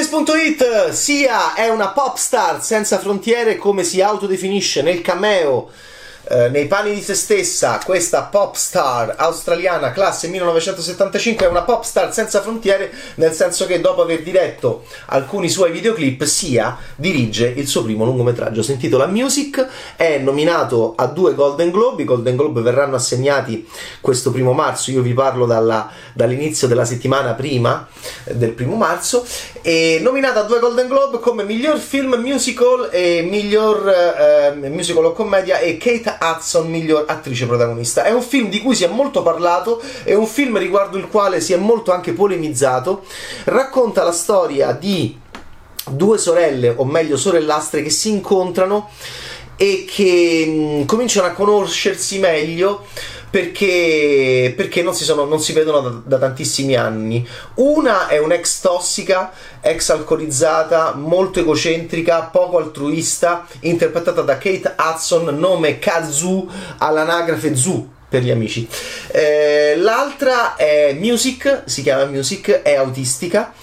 Games.it Sia è una pop star senza frontiere come si autodefinisce nel cameo eh, nei panni di se stessa, questa pop star australiana classe 1975 è una pop star senza frontiere, nel senso che dopo aver diretto alcuni suoi videoclip, Sia dirige il suo primo lungometraggio. Si intitola Music, è nominato a due Golden Globe. I Golden Globe verranno assegnati questo primo marzo. Io vi parlo dalla, dall'inizio della settimana prima eh, del primo marzo. E nominato a due Golden Globe come miglior film musical e miglior eh, musical o commedia e Kate Hudson miglior attrice protagonista. È un film di cui si è molto parlato, è un film riguardo il quale si è molto anche polemizzato. Racconta la storia di due sorelle, o meglio sorellastre, che si incontrano e che mh, mm, cominciano a conoscersi meglio perché, perché non, si sono, non, si vedono da, da, tantissimi anni. Una è un'ex tossica, ex alcolizzata, molto egocentrica, poco altruista, interpretata da Kate Hudson, nome Kazu all'anagrafe Zu per gli amici. Eh, l'altra è Music, si chiama Music, è autistica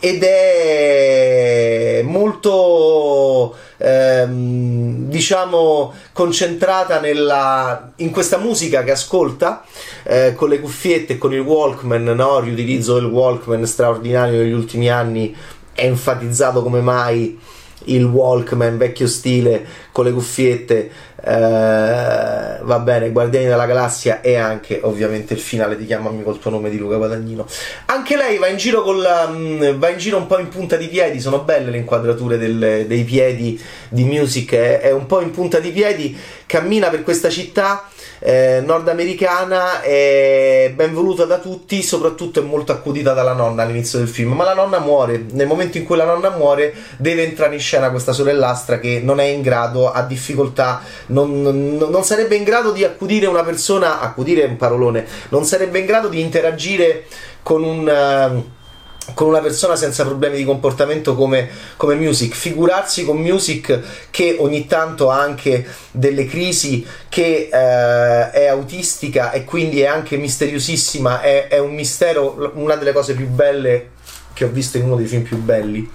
ed è molto ehm, diciamo concentrata nella, in questa musica che ascolta eh, con le cuffiette e con il Walkman, no? riutilizzo del Walkman straordinario negli ultimi anni, è enfatizzato come mai il Walkman vecchio stile con le cuffiette eh, va bene Guardiani della Galassia e anche ovviamente il finale di Chiamami col tuo nome di Luca Guadagnino. Anche lei va in giro, con la, um, va in giro un po' in punta di piedi sono belle le inquadrature del, dei piedi di Music è, è un po' in punta di piedi cammina per questa città eh, nordamericana è ben voluta da tutti, soprattutto è molto accudita dalla nonna all'inizio del film, ma la nonna muore, nel momento in cui la nonna muore deve entrare in scena questa sorellastra che non è in grado, ha difficoltà, non, non, sarebbe in grado di accudire una persona, accudire è un parolone, non sarebbe in grado di interagire con un... Uh, con una persona senza problemi di comportamento come, come, Music, figurarsi con Music che ogni tanto ha anche delle crisi, che eh, è autistica e quindi è anche misteriosissima, è, è un mistero, una delle cose più belle che ho visto in uno dei film più belli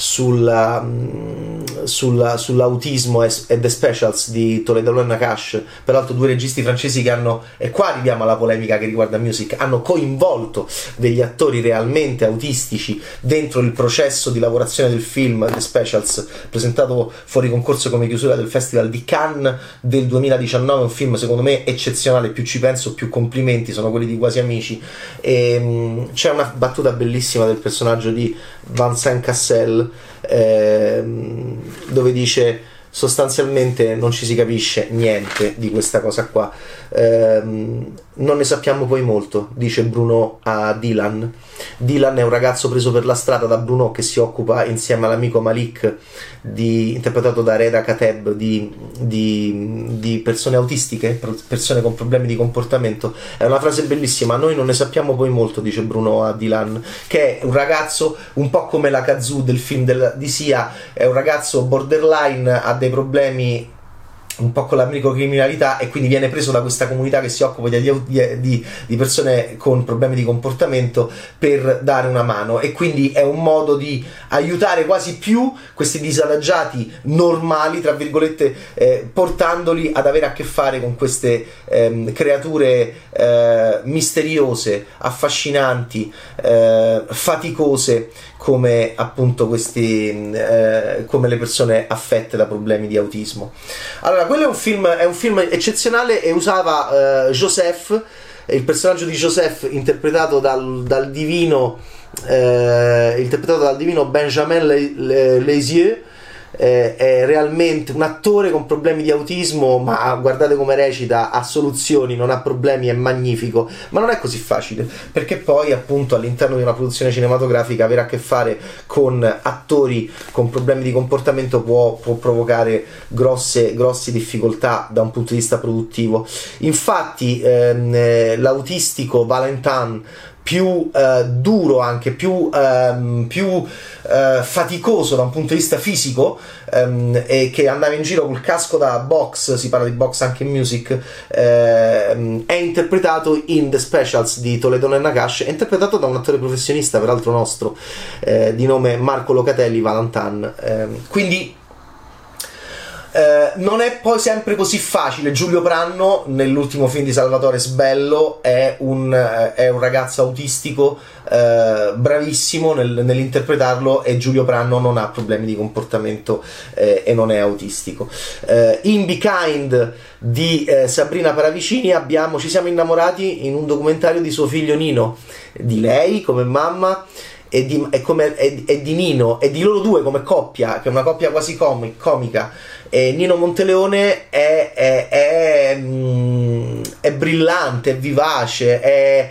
sulla, mm, sulla, sull'autismo e, e, The Specials di Toledo Lorna Cash, peraltro due registi francesi che hanno, e qua arriviamo alla polemica che riguarda Music, hanno coinvolto degli attori realmente autistici dentro il processo di lavorazione del film The Specials, presentato fuori concorso come chiusura del Festival di Cannes del 2019, un film secondo me eccezionale, più ci penso più complimenti, sono quelli di Quasi Amici, e, um, c'è una battuta bellissima del personaggio di Vincent Cassel ehm, dove dice sostanzialmente non ci si capisce niente di questa cosa qua. Ehm, non ne sappiamo poi molto, dice Bruno a Dylan. Dylan è un ragazzo preso per la strada da Bruno che si occupa insieme all'amico Malik, di, interpretato da Reda Kateb, di, di, di, persone autistiche, persone con problemi di comportamento. È una frase bellissima, noi non ne sappiamo poi molto, dice Bruno a Dylan, che è un ragazzo un po' come la Kazoo del film del, di Sia, è un ragazzo borderline, ha dei problemi un po' con la microcriminalità e quindi viene preso da questa comunità che si occupa di, di, di, persone con problemi di comportamento per dare una mano. E quindi è un modo di aiutare quasi più questi disadagiati normali, tra virgolette, eh, portandoli ad avere a che fare con queste eh, creature eh, misteriose, affascinanti, eh, faticose come appunto questi eh, come le persone affette da problemi di autismo. Allora, quello è un film, è un film eccezionale e usava eh, Joseph, il personaggio di Joseph interpretato dal, dal divino eh, interpretato dal divino Benjamin Lesieux eh, è realmente un attore con problemi di autismo, ma guardate come recita, ha soluzioni, non ha problemi, è magnifico, ma non è così facile, perché poi appunto all'interno di una produzione cinematografica avere a che fare con attori con problemi di comportamento può, può provocare grosse, grosse difficoltà da un punto di vista produttivo. Infatti ehm, eh, l'autistico Valentin più eh, duro, anche più, ehm, più eh, faticoso da un punto di vista fisico, ehm, e che andava in giro col casco da box, si parla di box anche in music, ehm, è interpretato in The Specials di Toledo e Nakash, è interpretato da un attore professionista, peraltro nostro, eh, di nome Marco Locatelli Valentin. Ehm, quindi eh, non è poi sempre così facile. Giulio Pranno, nell'ultimo film di Salvatore Sbello, è un, eh, è un ragazzo autistico eh, bravissimo nel, nell'interpretarlo e Giulio Pranno non ha problemi di comportamento eh, e non è autistico. Eh, in Be Kind di Sabrina Paravicini abbiamo, ci siamo innamorati in un documentario di suo figlio Nino, di lei come mamma e di, e come, e, e di Nino e di loro due come coppia, che è una coppia quasi comic, comica. E Nino Monteleone è, è, è, mm, è brillante, è vivace, è,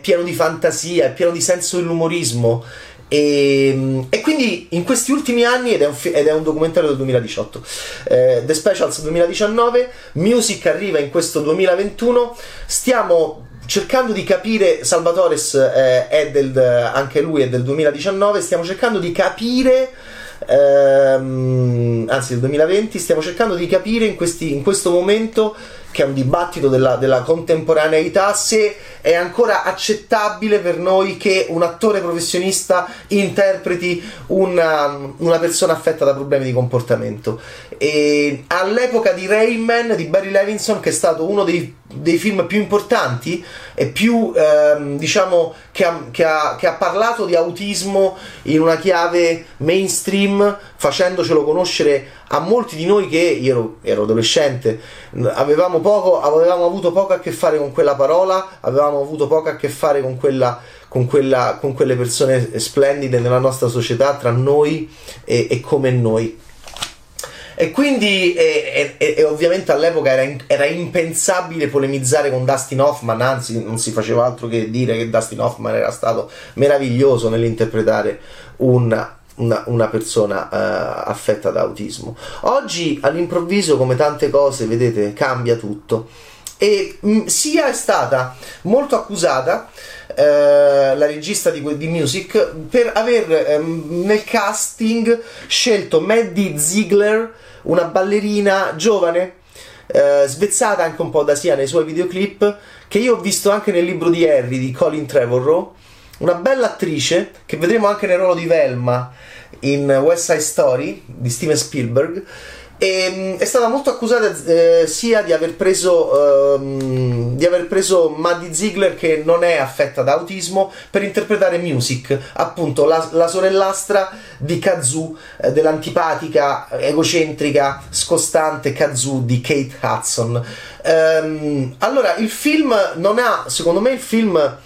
pieno di fantasia, è pieno di senso dell'umorismo. E, e, quindi in questi ultimi anni, ed è un, ed è un documentario del 2018, eh, The Specials 2019, Music arriva in questo 2021, stiamo cercando di capire, Salvatores eh, è del, anche lui è del 2019, stiamo cercando di capire ehm, anzi del 2020, stiamo cercando di capire in, questi, in questo momento che è un dibattito della, della, contemporaneità, se è ancora accettabile per noi che un attore professionista interpreti una, una persona affetta da problemi di comportamento. E all'epoca di Rayman di Barry Levinson, che è stato uno dei, dei film più importanti e più, ehm, diciamo, che ha, che, ha, che ha parlato di autismo in una chiave mainstream, facendocelo conoscere a molti di noi che io ero, ero adolescente, avevamo, poco, avevamo avuto poco a che fare con quella parola, avevamo avuto poco a che fare con quella con, quella, con, quelle persone splendide nella nostra società, tra noi e, e come noi. E quindi, e, e, ovviamente all'epoca era, era, impensabile polemizzare con Dustin Hoffman, anzi non si faceva altro che dire che Dustin Hoffman era stato meraviglioso nell'interpretare un una, una persona uh, affetta da autismo. Oggi all'improvviso, come tante cose, vedete, cambia tutto. E mh, mm, sia è stata molto accusata eh, la regista di, di, Music per aver ehm, nel casting scelto Maddie Ziegler, una ballerina giovane, eh, svezzata anche un po' da sia nei suoi videoclip, che io ho visto anche nel libro di Harry di Colin Trevorrow una bella attrice che vedremo anche nel ruolo di Velma in West Side Story di Steven Spielberg. E, mm, è stata molto accusata eh, sia di aver preso ehm, di aver preso Maddie Ziegler che non è affetta da autismo per interpretare Music appunto la, la sorellastra di Kazoo eh, dell'antipatica egocentrica scostante Kazoo di Kate Hudson. Ehm, allora il film non ha secondo me il film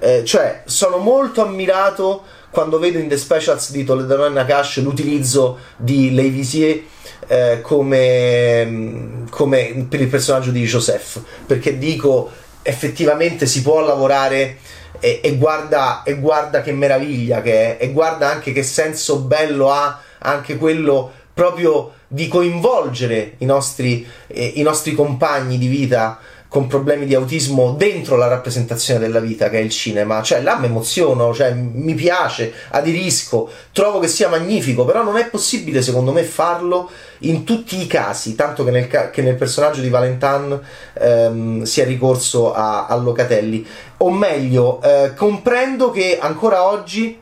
eh, cioè sono molto ammirato quando vedo in The Specials di Toledano e Nakash l'utilizzo di Levisier eh, come, come per il personaggio di Joseph perché dico effettivamente si può lavorare e, e, guarda, e guarda che meraviglia che è e guarda anche che senso bello ha anche quello proprio di coinvolgere i nostri, eh, i nostri compagni di vita con problemi di autismo dentro la rappresentazione della vita che è il cinema, cioè là mi emoziono, cioè mi piace, aderisco, trovo che sia magnifico, però non è possibile secondo me farlo in tutti i casi, tanto che nel, che nel personaggio di Valentin ehm, sia ricorso a, a Locatelli, o meglio, eh, comprendo che ancora oggi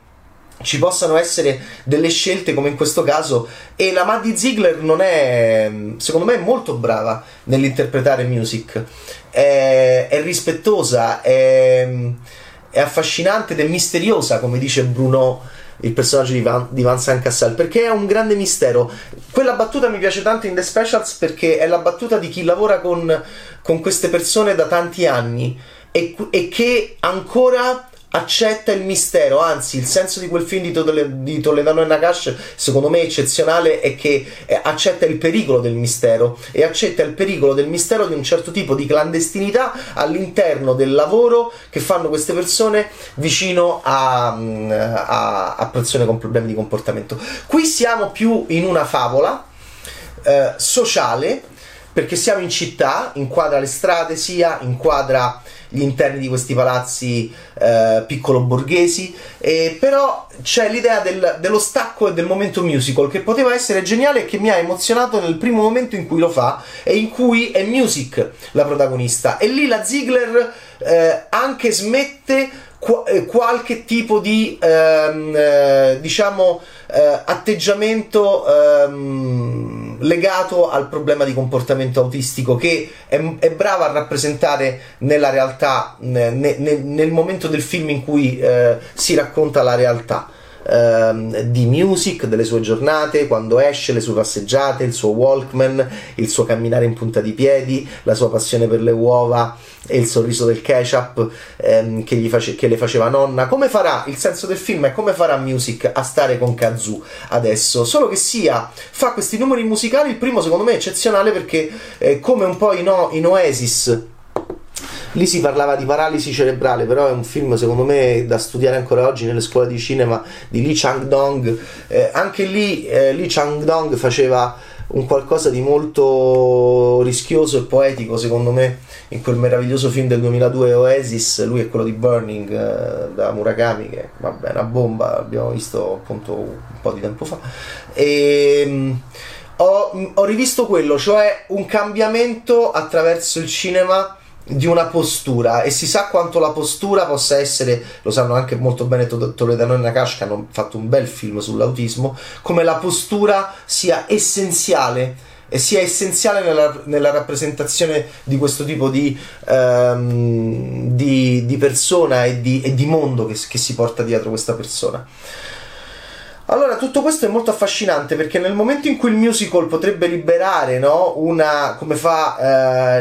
ci possano essere delle scelte come in questo caso e la Maddie Ziegler non è secondo me molto brava nell'interpretare music. È, è rispettosa è, è, affascinante ed è misteriosa come dice Bruno il personaggio di, Van, di Vincent Cassel perché è un grande mistero. Quella battuta mi piace tanto in The Specials perché è la battuta di chi lavora con, con queste persone da tanti anni e, e che ancora accetta il mistero, anzi il senso di quel film di, Tole- di Toledano e Nakash secondo me eccezionale è che eh, accetta il pericolo del mistero e accetta il pericolo del mistero di un certo tipo di clandestinità all'interno del lavoro che fanno queste persone vicino a, mm, a, a persone con problemi di comportamento. Qui siamo più in una favola eh, sociale perché siamo in città, inquadra le strade sia, inquadra gli interni di questi palazzi eh, piccolo borghesi, e però c'è l'idea del, dello stacco e del momento musical che poteva essere geniale e che mi ha emozionato nel primo momento in cui lo fa e in cui è Music la protagonista. E lì la Ziegler eh, anche smette eh, qualche tipo di ehm, eh, diciamo eh, atteggiamento ehm, legato al problema di comportamento autistico che è, è brava a rappresentare nella realtà ne, ne, nel momento del film in cui eh, si racconta la realtà ehm, di music, delle sue giornate, quando esce, le sue passeggiate, il suo Walkman, il suo camminare in punta di piedi, la sua passione per le uova e il sorriso del ketchup ehm, che, face- che, le faceva nonna. Come farà il senso del film e come farà Music a stare con Kazu adesso? Solo che sia, fa questi numeri musicali, il primo secondo me è eccezionale perché eh, come un po' in, o- in Oasis Lì si parlava di paralisi cerebrale, però è un film secondo me da studiare ancora oggi nelle scuole di cinema di Lee Chang-dong. Eh, anche lì eh, Lee Chang-dong faceva un qualcosa di molto rischioso e poetico secondo me in quel meraviglioso film del 2002 Oasis lui è quello di Burning eh, da Murakami che vabbè una bomba l'abbiamo visto appunto un po' di tempo fa e ehm, ho, ho rivisto quello cioè un cambiamento attraverso il cinema di una postura e si sa quanto la postura possa essere, lo sanno anche molto bene Toledano e Nakash che hanno fatto un bel film sull'autismo, come la postura sia essenziale e sia essenziale nella, nella rappresentazione di questo tipo di, um, di, di persona e di, e di mondo che, che si porta dietro questa persona. Allora, tutto questo è molto affascinante perché nel momento in cui il musical potrebbe liberare, no, una come fa,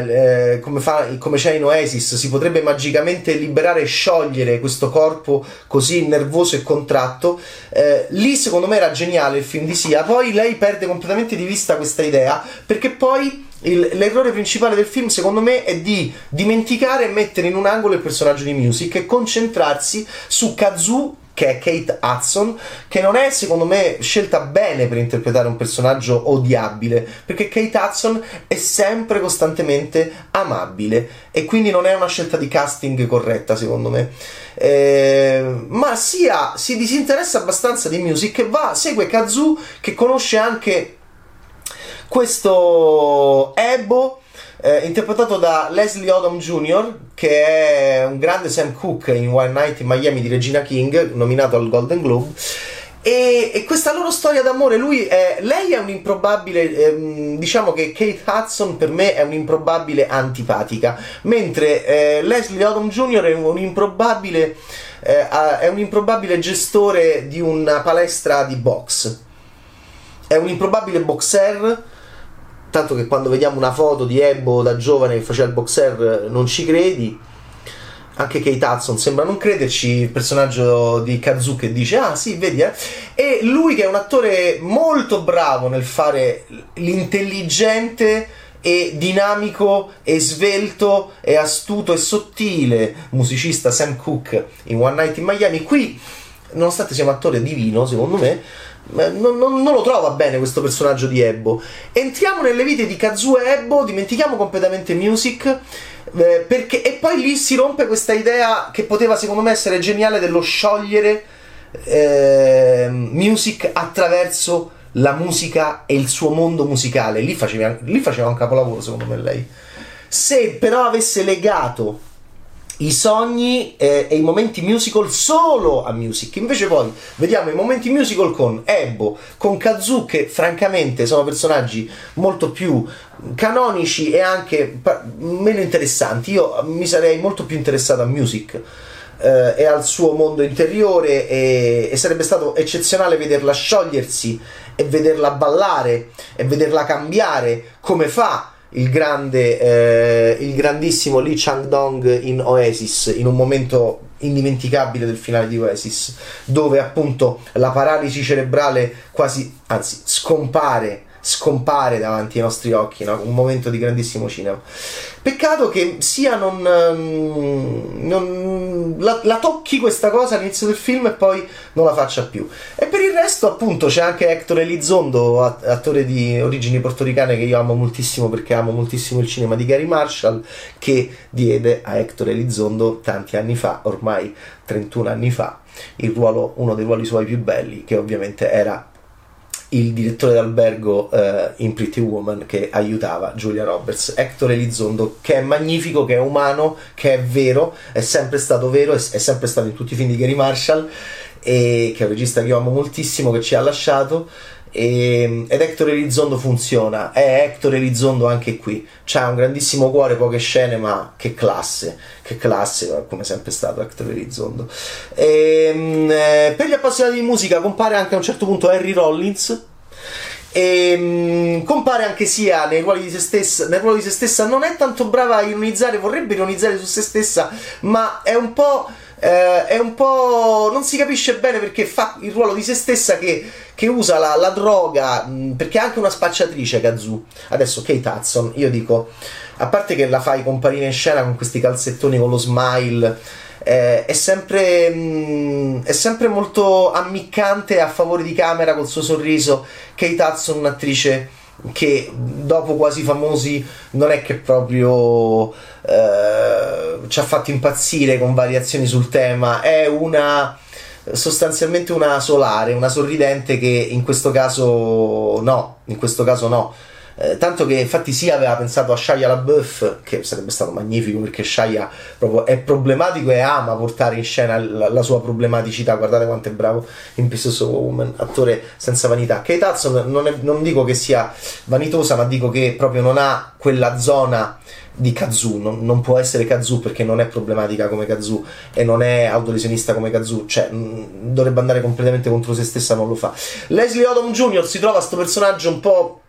eh, eh, come, fa come c'è in Oasis, si potrebbe magicamente liberare e sciogliere questo corpo così nervoso e contratto. Eh, lì, secondo me, era geniale il film di Sia. Poi lei perde completamente di vista questa idea perché poi il, l'errore principale del film, secondo me, è di dimenticare e mettere in un angolo il personaggio di Music e concentrarsi su Kazu che è Kate Hudson, che non è secondo me scelta bene per interpretare un personaggio odiabile, perché Kate Hudson è sempre costantemente amabile e quindi non è una scelta di casting corretta secondo me. Eh, ma sia si disinteressa abbastanza di music e va, segue Kazu che conosce anche questo Ebo eh, interpretato da Leslie Odom Jr., che è un grande Sam Cooke in One Night in Miami di Regina King, nominato al Golden Globe. E, e, questa loro storia d'amore, lui è, lei è un improbabile, ehm, diciamo che Kate Hudson per me è un'improbabile antipatica, mentre eh, Leslie Odom Jr. è un improbabile, eh, è un improbabile gestore di una palestra di box. È un improbabile boxer tanto che quando vediamo una foto di Ebo da giovane che faceva il boxer non ci credi. Anche Kate Hudson sembra non crederci il personaggio di Kazu che dice ah sì vedi eh. E lui che è un attore molto bravo nel fare l'intelligente e dinamico e svelto e astuto e sottile musicista Sam Cooke in One Night in Miami. Qui nonostante sia un attore divino secondo me non, non, non, lo trova bene questo personaggio di Ebbo. Entriamo nelle vite di Kazuo e Ebbo, dimentichiamo completamente Music. Eh, perché, e poi lì si rompe questa idea che poteva secondo me essere geniale dello sciogliere eh, Music attraverso la musica e il suo mondo musicale. Lì faceva, lì faceva un capolavoro secondo me lei. Se però avesse legato i sogni eh, e i momenti musical solo a music. Invece poi vediamo i momenti musical con Ebbo, con Kazu che francamente sono personaggi molto più canonici e anche meno interessanti. Io mi sarei molto più interessato a music. Eh, e al suo mondo interiore e, e sarebbe stato eccezionale vederla sciogliersi e vederla ballare e vederla cambiare come fa il grande, eh, il grandissimo Lee Chang-dong in Oasis, in un momento indimenticabile del finale di Oasis, dove appunto la paralisi cerebrale quasi, anzi, scompare scompare davanti ai nostri occhi, no? un momento di grandissimo cinema. Peccato che sia non, ehm, non la, la, tocchi questa cosa all'inizio del film e poi non la faccia più. E per il resto, appunto, c'è anche Hector Elizondo, attore di origini portoricane che io amo moltissimo perché amo moltissimo il cinema di Gary Marshall, che diede a Hector Elizondo tanti anni fa, ormai 31 anni fa, il ruolo, uno dei ruoli suoi più belli, che ovviamente era il direttore d'albergo eh, in Pretty Woman che aiutava Giulia Roberts, Hector Elizondo, che è magnifico, che è umano, che è vero, è sempre stato vero, è, è sempre stato in tutti i film di Gary Marshall, e, che è un regista che io amo moltissimo, che ci ha lasciato. E, ed Hector Elizondo funziona, è Hector Elizondo anche qui. C'ha un grandissimo cuore, poche scene, ma che classe, che classe, come sempre stato Hector Elizondo. E, ehm, eh, per gli appassionati di musica compare anche a un certo punto Harry Rollins. E um, compare anche sia nei ruoli di se stessa nel ruolo di se stessa non è tanto brava a ironizzare vorrebbe ironizzare su se stessa ma è un po' eh, è un po'. non si capisce bene perché fa il ruolo di se stessa che, che usa la, la droga, mh, perché è anche una spacciatrice Kazu. Adesso Kate Hudson, io dico, a parte che la fai comparire in scena con questi calzettoni con lo smile. Eh, è, sempre, mh, è sempre molto ammiccante a favore di camera col suo sorriso. Kate Hudson, un'attrice che dopo quasi famosi non è che proprio eh, ci ha fatto impazzire con variazioni sul tema, è una sostanzialmente una solare, una sorridente che in questo caso no, in questo caso no. Eh, tanto che infatti si aveva pensato a Shia LaBeouf, che sarebbe stato magnifico perché Shia proprio è problematico e ama portare in scena la, la sua problematicità. Guardate quanto è bravo in Pieces of Woman, attore senza vanità. Kate Hudson non, è, non dico che sia vanitosa, ma dico che proprio non ha quella zona di Kazu, non, non, può essere Kazu perché non è problematica come Kazu e non è autolesionista come Kazu, cioè mh, dovrebbe andare completamente contro se stessa, non lo fa. Leslie Odom Jr. si trova questo personaggio un po'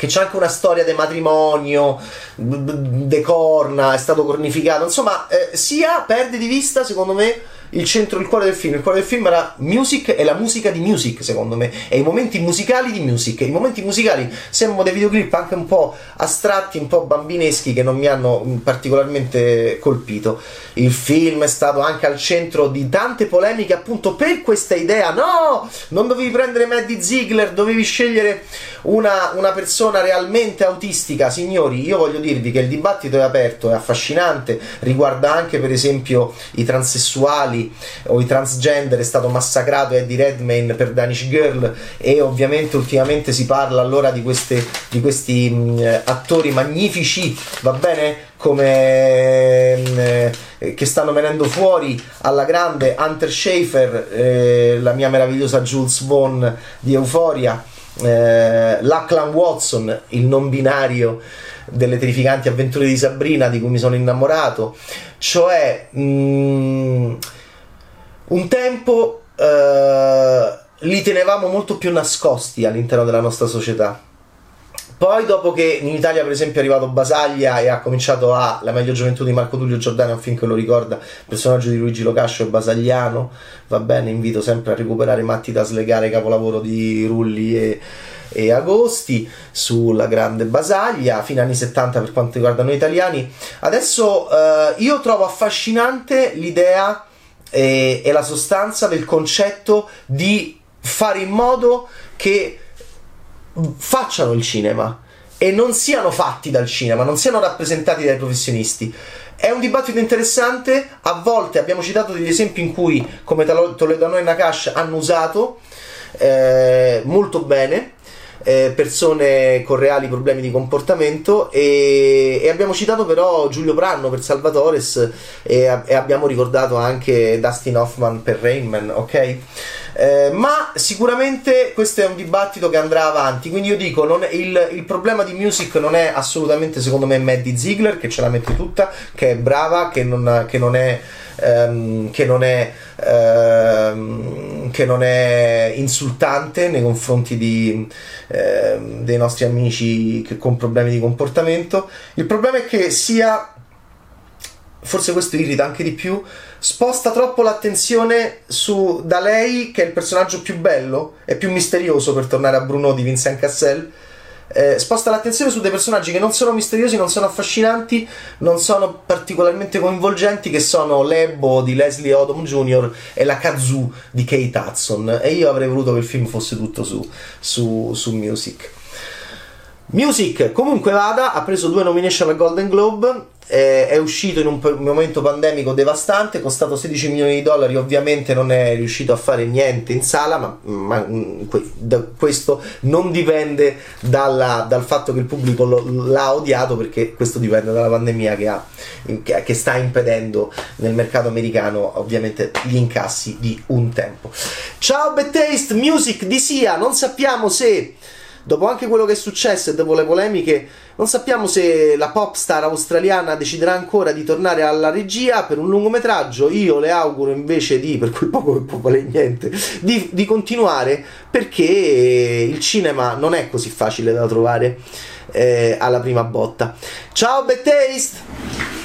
che c'è anche una storia di matrimonio, de corna, è stato cornificato, insomma, eh, sia perde di vista, secondo me, il centro, il cuore del film. Il cuore del film era music e la musica di music, secondo me, e i momenti musicali di music. I momenti musicali sembrano dei videoclip anche un po' astratti, un po' bambineschi che non mi hanno particolarmente colpito. Il film è stato anche al centro di tante polemiche appunto per questa idea. No, non dovevi prendere Maddie Ziegler, dovevi scegliere una, una persona realmente autistica. Signori, io voglio dirvi che il dibattito è aperto, è affascinante, riguarda anche per esempio i transessuali o i transgender è stato massacrato Eddie Redmayne per Danish Girl e ovviamente ultimamente si parla allora di, queste, di questi mh, attori magnifici, va bene? come che stanno venendo fuori alla grande Hunter Schaefer, eh, la mia meravigliosa Jules Vaughn di Euphoria, eh, Lachlan Watson, il non binario delle terrificanti avventure di Sabrina di cui mi sono innamorato, cioè mh, un tempo eh, li tenevamo molto più nascosti all'interno della nostra società. Poi, dopo che in Italia, per esempio, è arrivato Basaglia e ha cominciato a La meglio gioventù di Marco Tullio Giordano, un film che lo ricorda, personaggio di Luigi Locascio è basagliano. Va bene, invito sempre a recuperare Matti da slegare, capolavoro di Rulli e, e Agosti sulla grande Basaglia, fino anni 70 per quanto riguarda noi italiani. Adesso eh, io trovo affascinante l'idea e, e la sostanza del concetto di fare in modo che facciano il cinema e non siano fatti dal cinema, non siano rappresentati dai professionisti. È un dibattito interessante, a volte abbiamo citato degli esempi in cui, come Toledano e Nakash, hanno usato eh, molto bene eh, persone con reali problemi di comportamento e, e, abbiamo citato però Giulio Branno per Salvatores e, e abbiamo ricordato anche Dustin Hoffman per Rainman, ok? Eh, ma sicuramente questo è un dibattito che andrà avanti. Quindi io dico: non, il, il, problema di music non è assolutamente, secondo me, Maddie Ziegler che ce la mette tutta, che è brava, che non, che non è. Um, che non è um, che non è insultante nei confronti di, um, dei nostri amici che, con problemi di comportamento. Il problema è che sia forse questo irrita anche di più, sposta troppo l'attenzione su, da lei, che è il personaggio più bello e più misterioso, per tornare a Bruno di Vincent Cassel, eh, sposta l'attenzione su dei personaggi che non sono misteriosi, non sono affascinanti, non sono particolarmente coinvolgenti, che sono l'Ebbo di Leslie Odom Jr. e la Kazoo di Kate Hudson. E io avrei voluto che il film fosse tutto su, su, su Music. Music, comunque vada, ha preso due nomination al Golden Globe, eh, è uscito in un, momento pandemico devastante, costato 16 milioni di dollari, ovviamente non è riuscito a fare niente in sala, ma, ma mm, questo non dipende dalla, dal fatto che il pubblico lo, l'ha odiato, perché questo dipende dalla pandemia che, ha, che, sta impedendo nel mercato americano ovviamente gli incassi di un tempo. Ciao Bad Taste, Music di Sia, non sappiamo se dopo anche quello che è successo e dopo le polemiche, non sappiamo se la pop star australiana deciderà ancora di tornare alla regia per un lungometraggio. Io le auguro invece di, per quel poco che può valere niente, di, di continuare perché il cinema non è così facile da trovare eh, alla prima botta. Ciao, Bad Taste!